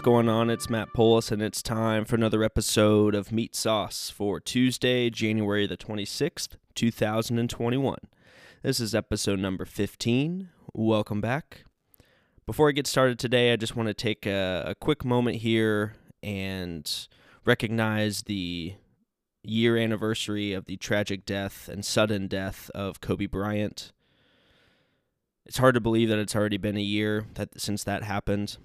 what's going on? It's Matt Polis, and it's time for another episode of Meat Sauce for Tuesday, January the 26th, 2021. This is episode number 15. Welcome back. Before I get started today, I just want to take a, a quick moment here and recognize the year anniversary of the tragic death and sudden death of Kobe Bryant. It's hard to believe that it's already been a year that since that happened.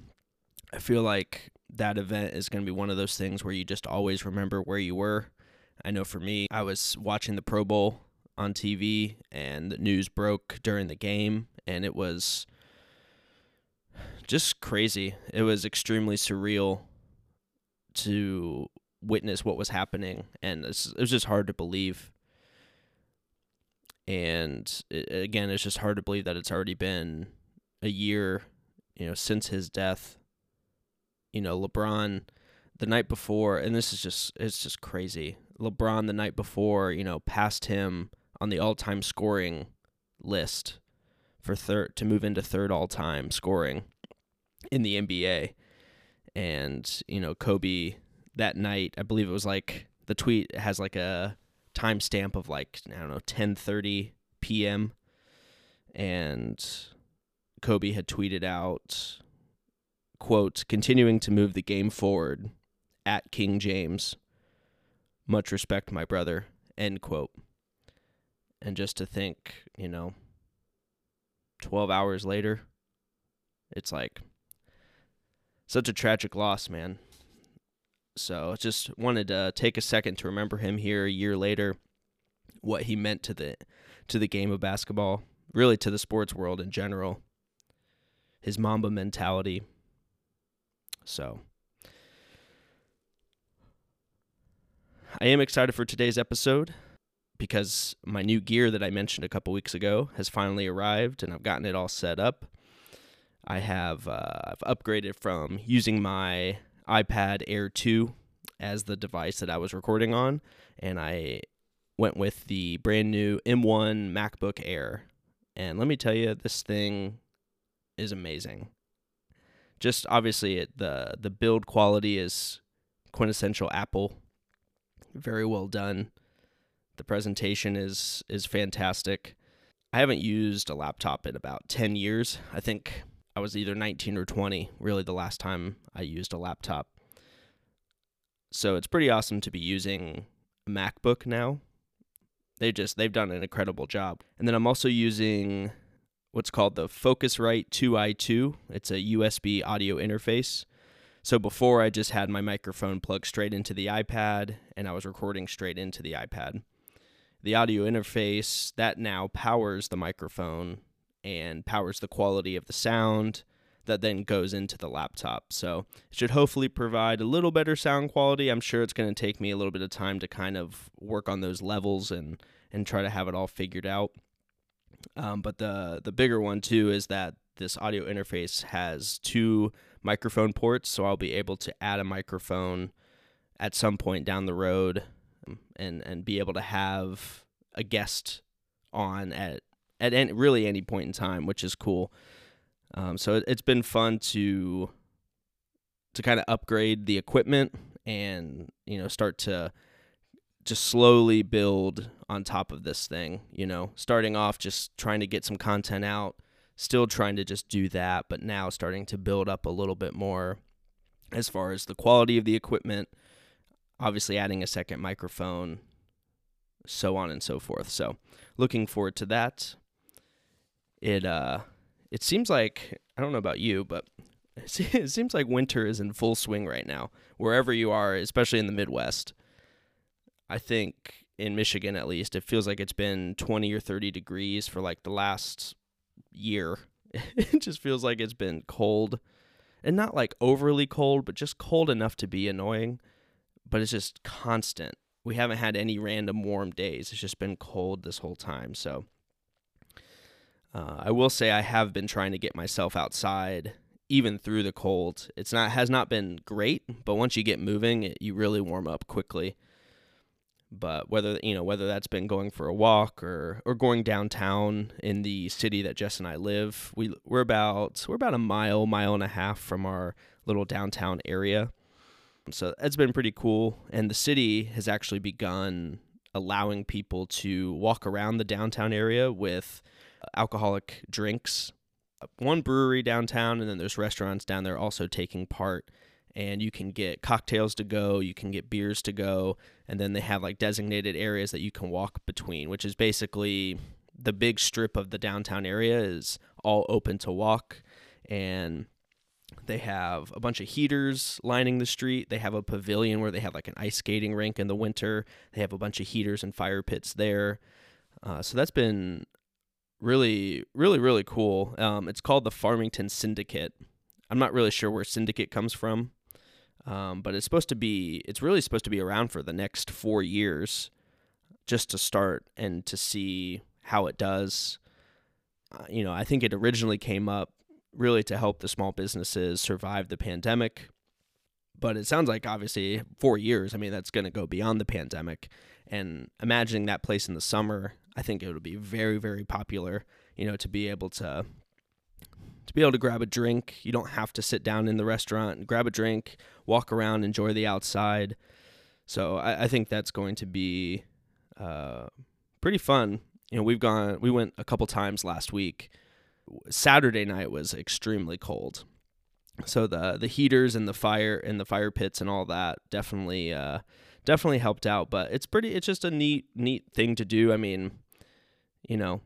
I feel like that event is going to be one of those things where you just always remember where you were. I know for me, I was watching the Pro Bowl on TV and the news broke during the game and it was just crazy. It was extremely surreal to witness what was happening and it was just hard to believe. And it, again, it's just hard to believe that it's already been a year, you know, since his death you know, LeBron the night before, and this is just it's just crazy. LeBron the night before, you know, passed him on the all-time scoring list for third to move into third all-time scoring in the NBA. And, you know, Kobe that night, I believe it was like the tweet has like a timestamp of like, I don't know, 10:30 p.m. and Kobe had tweeted out quote, continuing to move the game forward at King James. Much respect, my brother, end quote. And just to think, you know, 12 hours later, it's like such a tragic loss, man. So just wanted to take a second to remember him here a year later, what he meant to the to the game of basketball, really to the sports world in general. His Mamba mentality, so I am excited for today's episode because my new gear that I mentioned a couple weeks ago has finally arrived and I've gotten it all set up. I have uh, I've upgraded from using my iPad Air 2 as the device that I was recording on and I went with the brand new M1 MacBook Air. And let me tell you this thing is amazing just obviously it, the the build quality is quintessential Apple. Very well done. The presentation is is fantastic. I haven't used a laptop in about 10 years. I think I was either 19 or 20, really the last time I used a laptop. So it's pretty awesome to be using a MacBook now. They just they've done an incredible job. And then I'm also using what's called the Focusrite 2i2. It's a USB audio interface. So before I just had my microphone plugged straight into the iPad and I was recording straight into the iPad. The audio interface that now powers the microphone and powers the quality of the sound that then goes into the laptop. So it should hopefully provide a little better sound quality. I'm sure it's going to take me a little bit of time to kind of work on those levels and and try to have it all figured out. Um, but the the bigger one too is that this audio interface has two microphone ports, so I'll be able to add a microphone at some point down the road, um, and and be able to have a guest on at at any, really any point in time, which is cool. Um, so it, it's been fun to to kind of upgrade the equipment and you know start to just slowly build on top of this thing, you know, starting off just trying to get some content out, still trying to just do that, but now starting to build up a little bit more as far as the quality of the equipment, obviously adding a second microphone, so on and so forth. So, looking forward to that. It uh it seems like I don't know about you, but it seems like winter is in full swing right now, wherever you are, especially in the Midwest. I think in Michigan at least, it feels like it's been 20 or 30 degrees for like the last year. it just feels like it's been cold and not like overly cold, but just cold enough to be annoying. But it's just constant. We haven't had any random warm days. It's just been cold this whole time. So uh, I will say I have been trying to get myself outside even through the cold. It's not has not been great, but once you get moving, it, you really warm up quickly but whether you know whether that's been going for a walk or or going downtown in the city that Jess and I live, we we're about we're about a mile, mile and a half from our little downtown area. So that's been pretty cool. And the city has actually begun allowing people to walk around the downtown area with uh, alcoholic drinks. One brewery downtown, and then there's restaurants down there also taking part. And you can get cocktails to go, you can get beers to go, and then they have like designated areas that you can walk between, which is basically the big strip of the downtown area is all open to walk. And they have a bunch of heaters lining the street. They have a pavilion where they have like an ice skating rink in the winter. They have a bunch of heaters and fire pits there. Uh, so that's been really, really, really cool. Um, it's called the Farmington Syndicate. I'm not really sure where syndicate comes from, um, but it's supposed to be. It's really supposed to be around for the next four years, just to start and to see how it does. Uh, you know, I think it originally came up really to help the small businesses survive the pandemic. But it sounds like obviously four years. I mean, that's going to go beyond the pandemic. And imagining that place in the summer, I think it would be very, very popular. You know, to be able to to be able to grab a drink. You don't have to sit down in the restaurant grab a drink, walk around, enjoy the outside. So I, I think that's going to be uh, pretty fun. You know, we've gone, we went a couple times last week Saturday night was extremely cold. So the the heaters and the fire and the fire pits and all that definitely uh, definitely helped out. But it's pretty. It's just a neat neat thing to do. I mean, you know,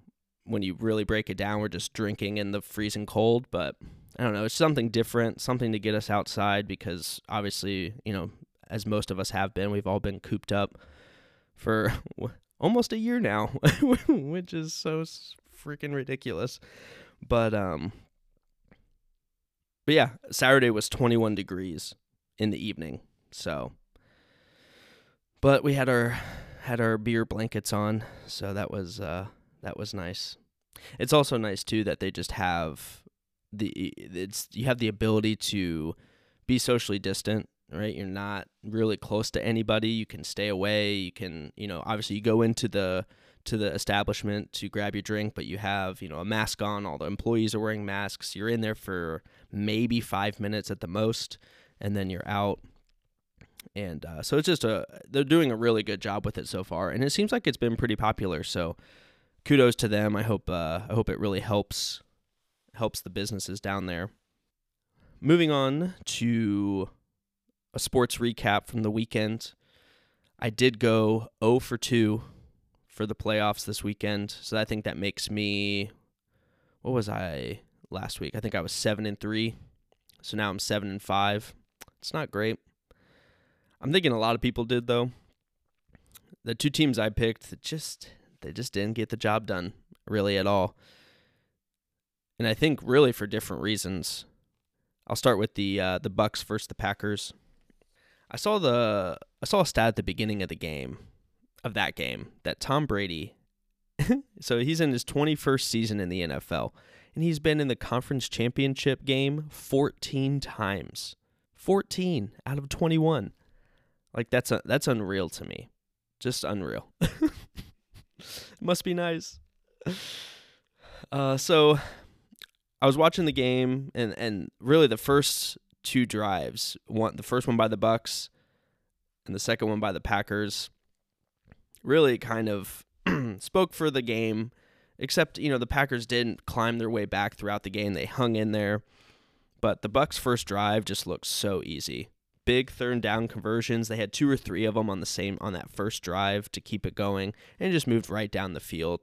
when you really break it down, we're just drinking in the freezing cold. But I don't know. It's something different, something to get us outside because obviously, you know, as most of us have been, we've all been cooped up for almost a year now, which is so freaking ridiculous. But um but yeah, Saturday was 21 degrees in the evening. So but we had our had our beer blankets on, so that was uh that was nice. It's also nice too that they just have the it's you have the ability to be socially distant right you're not really close to anybody you can stay away you can you know obviously you go into the to the establishment to grab your drink, but you have, you know, a mask on. All the employees are wearing masks. You're in there for maybe five minutes at the most, and then you're out. And uh, so it's just a they're doing a really good job with it so far, and it seems like it's been pretty popular. So kudos to them. I hope uh, I hope it really helps helps the businesses down there. Moving on to a sports recap from the weekend. I did go 0 for 2 for the playoffs this weekend. So I think that makes me what was I last week? I think I was 7 and 3. So now I'm 7 and 5. It's not great. I'm thinking a lot of people did though. The two teams I picked that just they just didn't get the job done really at all. And I think really for different reasons. I'll start with the uh, the Bucks versus the Packers. I saw the I saw a stat at the beginning of the game of that game that Tom Brady, so he's in his 21st season in the NFL, and he's been in the conference championship game 14 times. 14 out of 21. Like that's a, that's unreal to me. Just unreal. Must be nice. Uh, so I was watching the game and and really the first two drives, one the first one by the Bucks and the second one by the Packers really kind of spoke for the game. Except, you know, the Packers didn't climb their way back throughout the game. They hung in there. But the Bucks' first drive just looked so easy. Big third down conversions. They had two or three of them on the same on that first drive to keep it going, and just moved right down the field.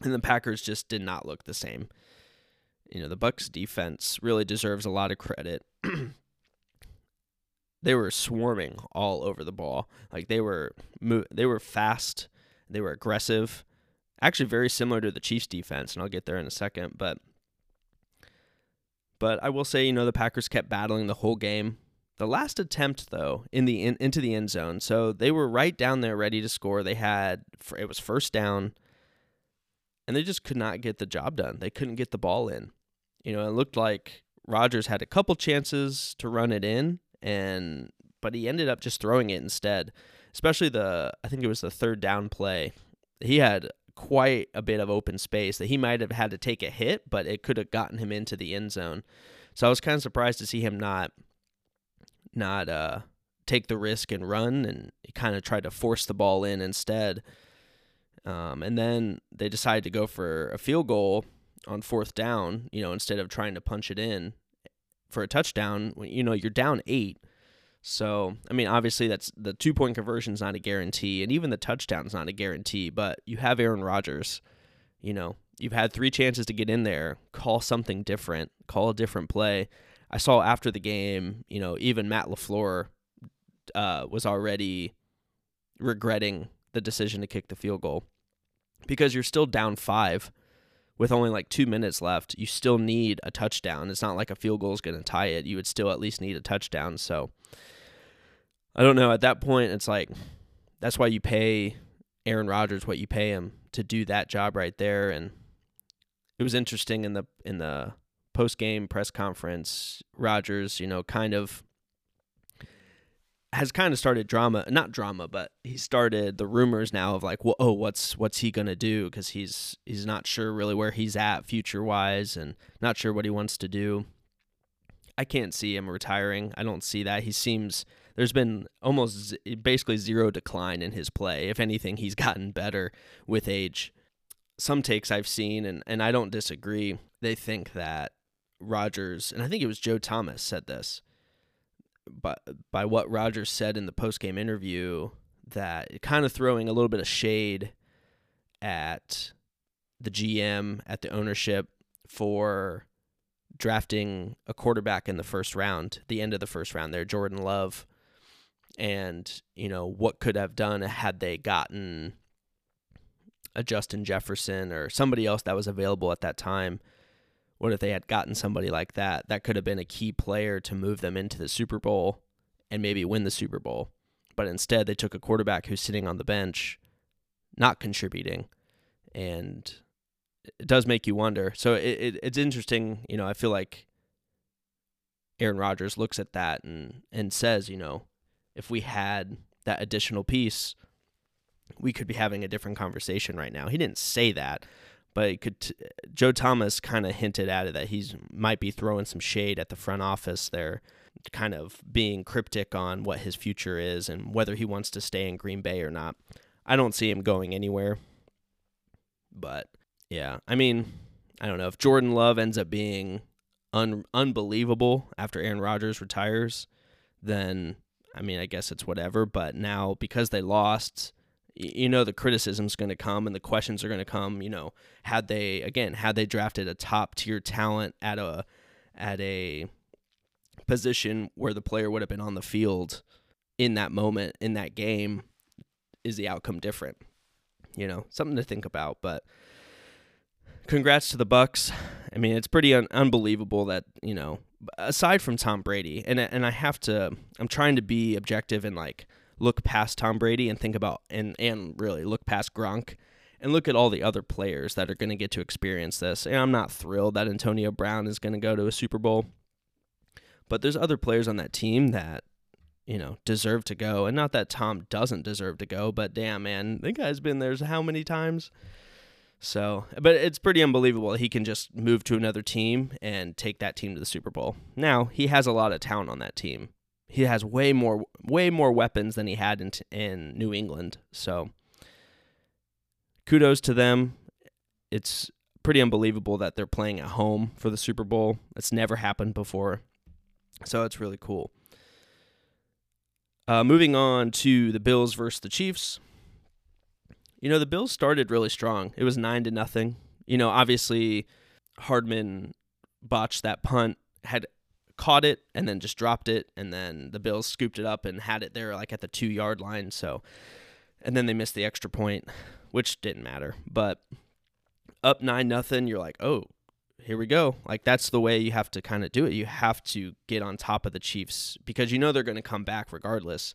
And the Packers just did not look the same. You know, the Bucks defense really deserves a lot of credit. they were swarming all over the ball. Like they were they were fast, they were aggressive. Actually very similar to the Chiefs defense, and I'll get there in a second, but but I will say, you know, the Packers kept battling the whole game. The last attempt though, in the in, into the end zone. So they were right down there ready to score. They had it was first down and they just could not get the job done. They couldn't get the ball in. You know, it looked like Rodgers had a couple chances to run it in and but he ended up just throwing it instead. Especially the I think it was the third down play. He had quite a bit of open space that he might have had to take a hit, but it could have gotten him into the end zone. So I was kind of surprised to see him not not uh take the risk and run and kind of tried to force the ball in instead. Um, and then they decided to go for a field goal on fourth down, you know, instead of trying to punch it in for a touchdown. You know, you're down eight. So, I mean, obviously, that's the two point conversion is not a guarantee, and even the touchdown is not a guarantee, but you have Aaron Rodgers. You know, you've had three chances to get in there, call something different, call a different play. I saw after the game, you know, even Matt LaFleur uh, was already regretting the decision to kick the field goal because you're still down five with only like two minutes left. You still need a touchdown. It's not like a field goal is going to tie it. You would still at least need a touchdown. So I don't know. At that point, it's like that's why you pay Aaron Rodgers what you pay him to do that job right there. And it was interesting in the in the post game press conference. Rodgers, you know, kind of has kind of started drama, not drama, but he started the rumors now of like, well, oh, what's what's he gonna do? Because he's he's not sure really where he's at future wise, and not sure what he wants to do. I can't see him retiring. I don't see that. He seems there's been almost basically zero decline in his play. If anything, he's gotten better with age. Some takes I've seen, and and I don't disagree. They think that Rodgers, and I think it was Joe Thomas said this by by what Rodgers said in the post game interview that kind of throwing a little bit of shade at the GM at the ownership for drafting a quarterback in the first round, the end of the first round there, Jordan Love, and you know what could have done had they gotten a Justin Jefferson or somebody else that was available at that time what if they had gotten somebody like that? That could have been a key player to move them into the Super Bowl and maybe win the Super Bowl. But instead, they took a quarterback who's sitting on the bench, not contributing. And it does make you wonder. So it, it it's interesting. You know, I feel like Aaron Rodgers looks at that and, and says, you know, if we had that additional piece, we could be having a different conversation right now. He didn't say that, but could Joe Thomas kind of hinted at it that he's might be throwing some shade at the front office there, kind of being cryptic on what his future is and whether he wants to stay in Green Bay or not. I don't see him going anywhere. But yeah, I mean, I don't know if Jordan Love ends up being un- unbelievable after Aaron Rodgers retires, then I mean, I guess it's whatever, but now because they lost you know the criticism's going to come and the questions are going to come you know had they again had they drafted a top tier talent at a at a position where the player would have been on the field in that moment in that game is the outcome different? You know something to think about but congrats to the bucks. I mean it's pretty un- unbelievable that you know aside from tom brady and and i have to i'm trying to be objective and like look past Tom Brady and think about and and really look past Gronk and look at all the other players that are going to get to experience this. And I'm not thrilled that Antonio Brown is going to go to a Super Bowl, but there's other players on that team that you know deserve to go, and not that Tom doesn't deserve to go, but damn man, the guy's been there how many times. So, but it's pretty unbelievable. He can just move to another team and take that team to the Super Bowl. Now, he has a lot of talent on that team he has way more way more weapons than he had in in New England. So kudos to them. It's pretty unbelievable that they're playing at home for the Super Bowl. It's never happened before. So it's really cool. Uh, moving on to the Bills versus the Chiefs. You know, the Bills started really strong. It was nine to nothing. You know, obviously Hardman botched that punt, had caught it and then just dropped it and then the Bills scooped it up and had it there like at the 2 yard line so and then they missed the extra point which didn't matter but up 9 nothing you're like oh here we go. Like that's the way you have to kind of do it. You have to get on top of the Chiefs because you know they're going to come back regardless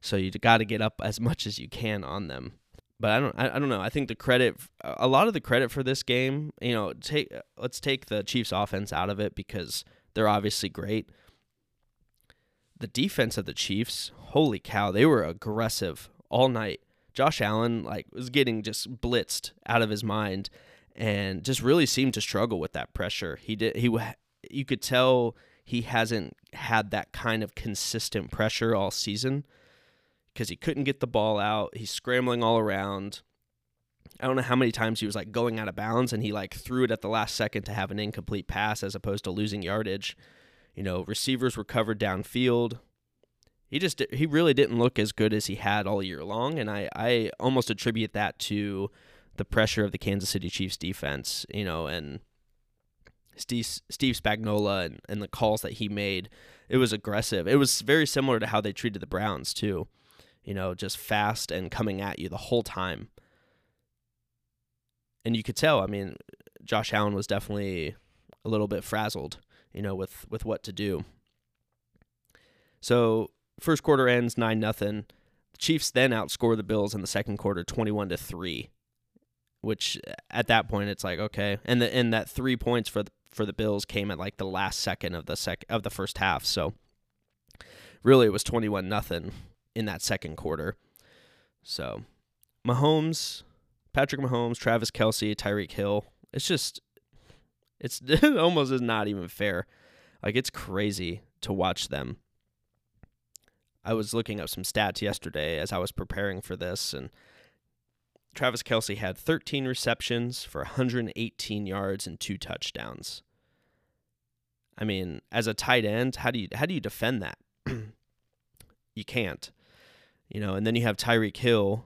so you got to get up as much as you can on them. But I don't I, I don't know. I think the credit a lot of the credit for this game, you know, take let's take the Chiefs offense out of it because they're obviously great. The defense of the Chiefs, holy cow, they were aggressive all night. Josh Allen like was getting just blitzed out of his mind and just really seemed to struggle with that pressure. He did he you could tell he hasn't had that kind of consistent pressure all season because he couldn't get the ball out. He's scrambling all around. I don't know how many times he was like going out of bounds and he like threw it at the last second to have an incomplete pass as opposed to losing yardage. You know, receivers were covered downfield. He just he really didn't look as good as he had all year long and I I almost attribute that to the pressure of the Kansas City Chiefs defense, you know, and Steve Steve Spagnuolo and, and the calls that he made. It was aggressive. It was very similar to how they treated the Browns too. You know, just fast and coming at you the whole time and you could tell. I mean, Josh Allen was definitely a little bit frazzled, you know, with with what to do. So first quarter ends nine nothing. The Chiefs then outscore the Bills in the second quarter, twenty one to three, which uh, at that point it's like okay, and the and that three points for the for the Bills came at like the last second of the sec of the first half. So really, it was twenty one nothing in that second quarter. So Mahomes Patrick Mahomes, Travis Kelce, Tyreek Hill. It's just, it's it almost is not even fair. Like it's crazy to watch them. I was looking up some stats yesterday as I was preparing for this, and Travis Kelce had 13 receptions for 118 yards and two touchdowns. I mean, as a tight end, how do you how do you defend that? you can't. You know, and then you have Tyreek Hill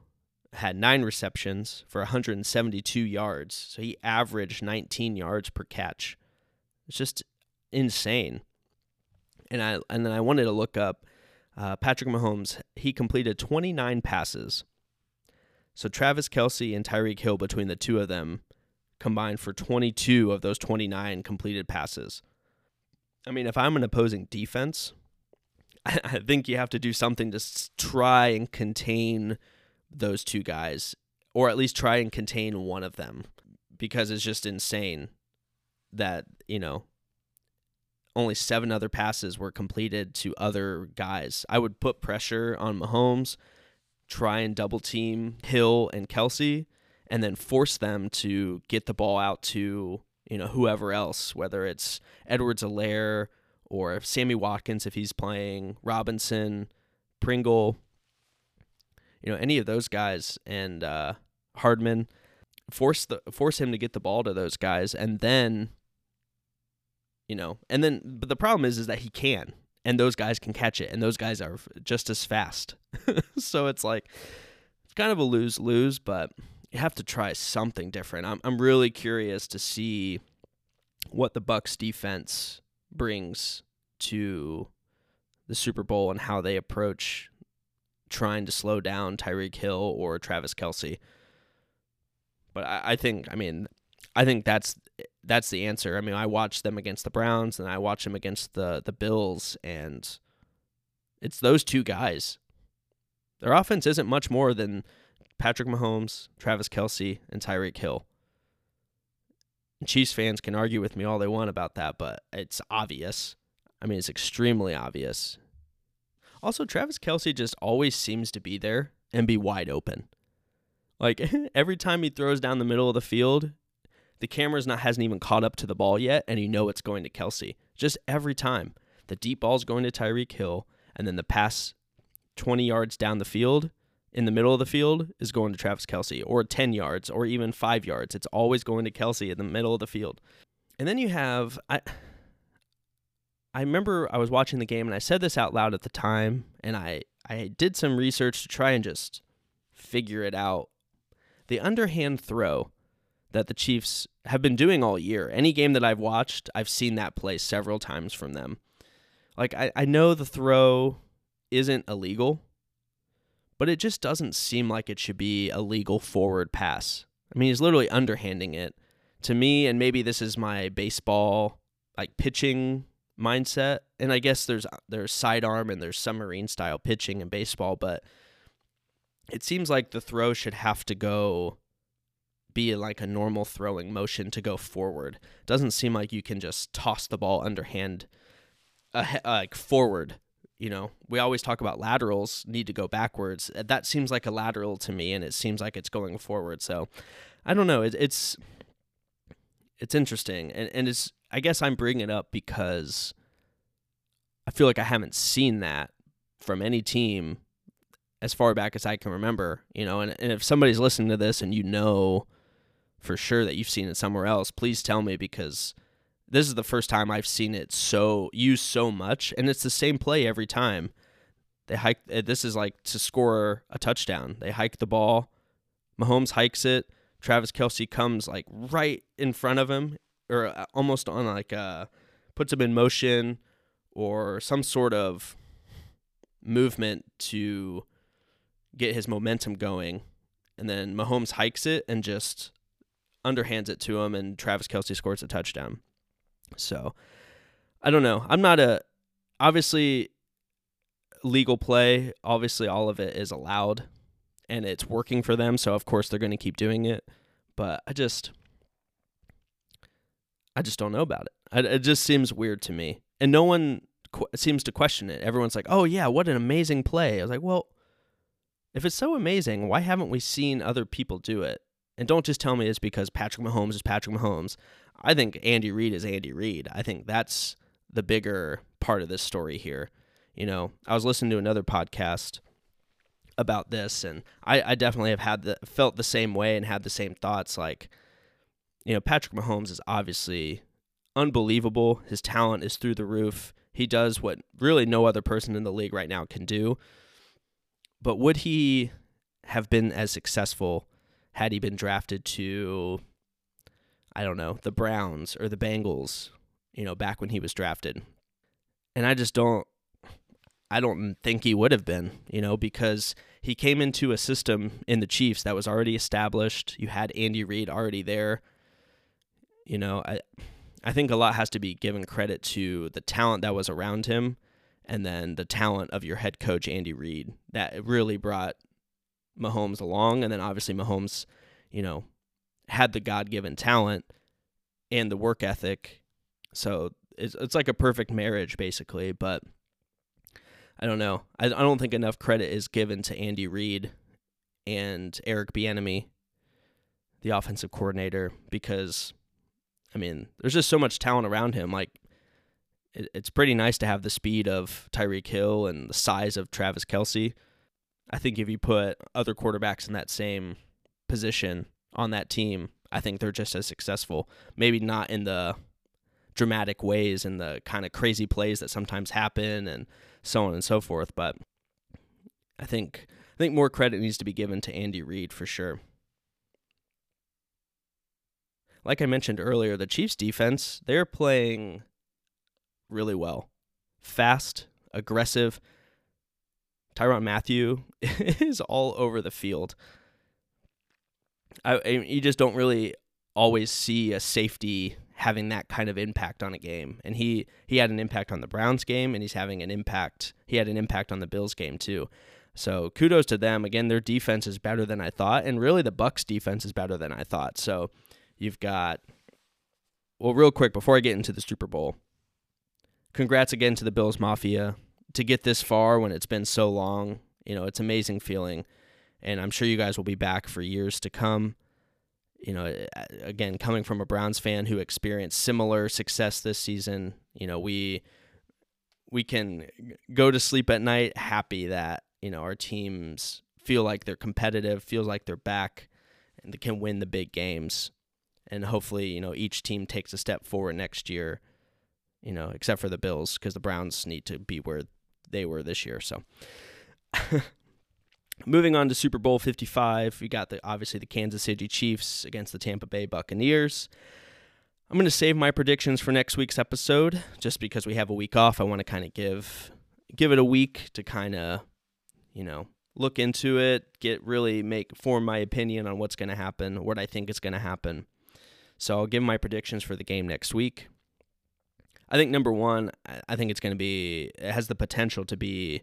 had nine receptions for 172 yards. So he averaged 19 yards per catch. It's just insane. And I and then I wanted to look up uh, Patrick Mahomes. He completed 29 passes. So Travis Kelce and Tyreek Hill between the two of them combined for 22 of those 29 completed passes. I mean, if I'm an opposing defense, I think you have to do something to try and contain those two guys, or at least try and contain one of them, because it's just insane that, you know, only seven other passes were completed to other guys. I would put pressure on Mahomes, try and double team Hill and Kelce, and then force them to get the ball out to, you know, whoever else, whether it's Edwards-Helaire or Sammy Watkins if he's playing, Robinson, Pringle, you know, any of those guys and uh, Hardman force the force him to get the ball to those guys, and then, you know, and then but the problem is is that he can, and those guys can catch it, and those guys are just as fast. so it's like it's kind of a lose lose, but you have to try something different. I'm I'm really curious to see what the Bucks defense brings to the Super Bowl and how they approach trying to slow down Tyreek Hill or Travis Kelce. But I, I think, I mean, I think that's that's the answer. I mean, I watched them against the Browns and I watched them against the the Bills, and it's those two guys. Their offense isn't much more than Patrick Mahomes, Travis Kelce, and Tyreek Hill. Chiefs fans can argue with me all they want about that, but it's obvious. I mean, it's extremely obvious. Also, Travis Kelce just always seems to be there and be wide open. Like every time he throws down the middle of the field, the camera's not hasn't even caught up to the ball yet, and you know it's going to Kelce. Just every time. The deep ball's going to Tyreek Hill, and then the pass 20 yards down the field in the middle of the field is going to Travis Kelce, or 10 yards, or even five yards. It's always going to Kelce in the middle of the field. And then you have I I remember I was watching the game and I said this out loud at the time, and I, I did some research to try and just figure it out. The underhand throw that the Chiefs have been doing all year, any game that I've watched, I've seen that play several times from them. Like, I, I know the throw isn't illegal, but it just doesn't seem like it should be a legal forward pass. I mean, he's literally underhanding it. To me, and maybe this is my baseball, like pitching mindset. And I guess there's there's sidearm and there's submarine style pitching in baseball, but it seems like the throw should have to go be like a normal throwing motion to go forward. Doesn't seem like you can just toss the ball underhand uh, like forward. You know, we always talk about laterals need to go backwards. That seems like a lateral to me, and it seems like it's going forward. So, I don't know. It, it's it's interesting, and and it's I guess I'm bringing it up because I feel like I haven't seen that from any team as far back as I can remember, you know, and, and if somebody's listening to this and you know for sure that you've seen it somewhere else, please tell me because this is the first time I've seen it so used so much and it's the same play every time. They hike uh, this is like to score a touchdown. They hike the ball, Mahomes hikes it, Travis Kelce comes like right in front of him or uh, almost on like uh puts him in motion or some sort of movement to get his momentum going. And then Mahomes hikes it and just underhands it to him, and Travis Kelce scores a touchdown. So I don't know. I'm not a obviously legal play. Obviously, all of it is allowed and it's working for them. So, of course, they're going to keep doing it. But I just, I just don't know about it. It just seems weird to me. And no one qu- seems to question it. Everyone's like, oh, yeah, what an amazing play. I was like, well, if it's so amazing, why haven't we seen other people do it? And don't just tell me it's because Patrick Mahomes is Patrick Mahomes. I think Andy Reid is Andy Reid. I think that's the bigger part of this story here. You know, I was listening to another podcast about this, and I, I definitely have had the felt the same way and had the same thoughts. Like, you know, Patrick Mahomes is obviously unbelievable. His talent is through the roof. He does what really no other person in the league right now can do. But would he have been as successful had he been drafted to, I don't know, the Browns or the Bengals, you know, back when he was drafted? And I just don't, I don't think he would have been, you know, because he came into a system in the Chiefs that was already established. You had Andy Reid already there. You know, I I think a lot has to be given credit to the talent that was around him and then the talent of your head coach Andy Reid that really brought Mahomes along and then obviously Mahomes, you know, had the God-given talent and the work ethic. So it's it's like a perfect marriage basically, but I don't know. I, I don't think enough credit is given to Andy Reid and Eric Bieniemy, the offensive coordinator, because I mean, there's just so much talent around him. Like it, it's pretty nice to have the speed of Tyreek Hill and the size of Travis Kelce. I think if you put other quarterbacks in that same position on that team, I think they're just as successful. Maybe not in the dramatic ways and the kind of crazy plays that sometimes happen and so on and so forth, but I think I think more credit needs to be given to Andy Reid for sure. Like I mentioned earlier, the Chiefs defense, they're playing really well. Fast, aggressive. Tyrann Mathieu is all over the field. I, I, you just don't really always see a safety having that kind of impact on a game. And he he had an impact on the Browns game and he's having an impact. He had an impact on the Bills game too. So kudos to them. Again, their defense is better than I thought and really the Bucks defense is better than I thought. So you've got well real quick before I get into the Super Bowl congrats again to the Bills Mafia to get this far when it's been so long. You know, it's amazing feeling, and I'm sure you guys will be back for years to come. You know, again, coming from a Browns fan who experienced similar success this season, you know, we we can go to sleep at night happy that you know our teams feel like they're competitive, feels like they're back, and they can win the big games. And hopefully, you know, each team takes a step forward next year you know, except for the Bills because the Browns need to be where they were this year. So, moving on to Super Bowl 55, we got the obviously the Kansas City Chiefs against the Tampa Bay Buccaneers. I'm going to save my predictions for next week's episode just because we have a week off. I want to kind of give give it a week to kind of, you know, look into it, get really make form my opinion on what's going to happen, what I think is going to happen. So I'll give my predictions for the game next week. I think number one, I think it's going to be, it has the potential to be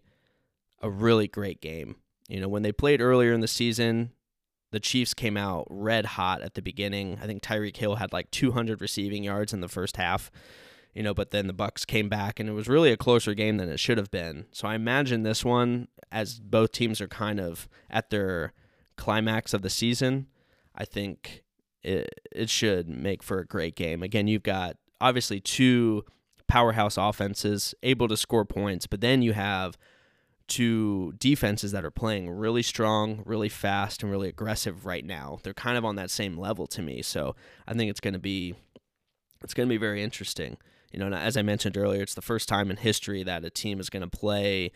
a really great game. You know, when they played earlier in the season, the Chiefs came out red hot at the beginning. I think Tyreek Hill had like 200 receiving yards in the first half. You know, but then the Bucks came back and it was really a closer game than it should have been. So I imagine this one as both teams are kind of at their climax of the season, I think it it should make for a great game. Again, you've got obviously two powerhouse offenses able to score points, but then you have two defenses that are playing really strong, really fast, and really aggressive right now. They're kind of on that same level to me. So I think it's going to be it's going to be very interesting. You know, as I mentioned earlier, it's the first time in history that a team is going to play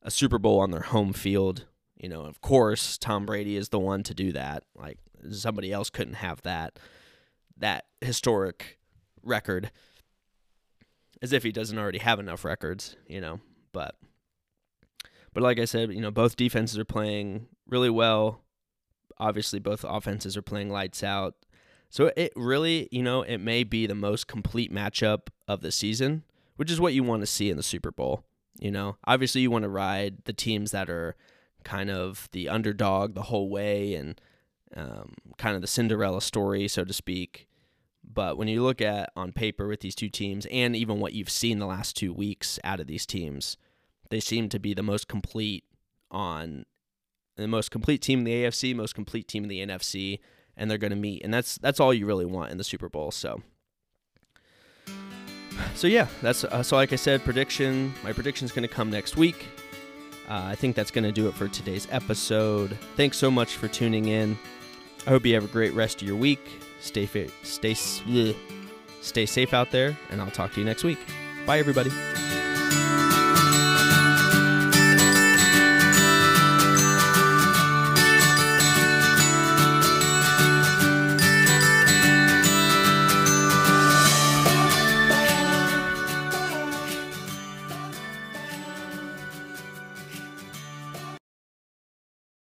a Super Bowl on their home field. You know, of course, Tom Brady is the one to do that. Like somebody else couldn't have that that historic record as if he doesn't already have enough records, you know. But but like I said, you know, both defenses are playing really well. Obviously, both offenses are playing lights out. So it really, you know, it may be the most complete matchup of the season, which is what you want to see in the Super Bowl. You know, obviously you want to ride the teams that are kind of the underdog the whole way and um, kind of the Cinderella story, so to speak. But when you look at on paper with these two teams and even what you've seen the last two weeks out of these teams, they seem to be the most complete on the most complete team in the AFC, most complete team in the NFC, and they're going to meet. And that's that's all you really want in the Super Bowl. So so yeah, that's uh, so. Like I said, prediction. My prediction is going to come next week. Uh, I think that's going to do it for today's episode. Thanks so much for tuning in. I hope you have a great rest of your week. Stay fa- stay stay safe out there, and I'll talk to you next week. Bye, everybody.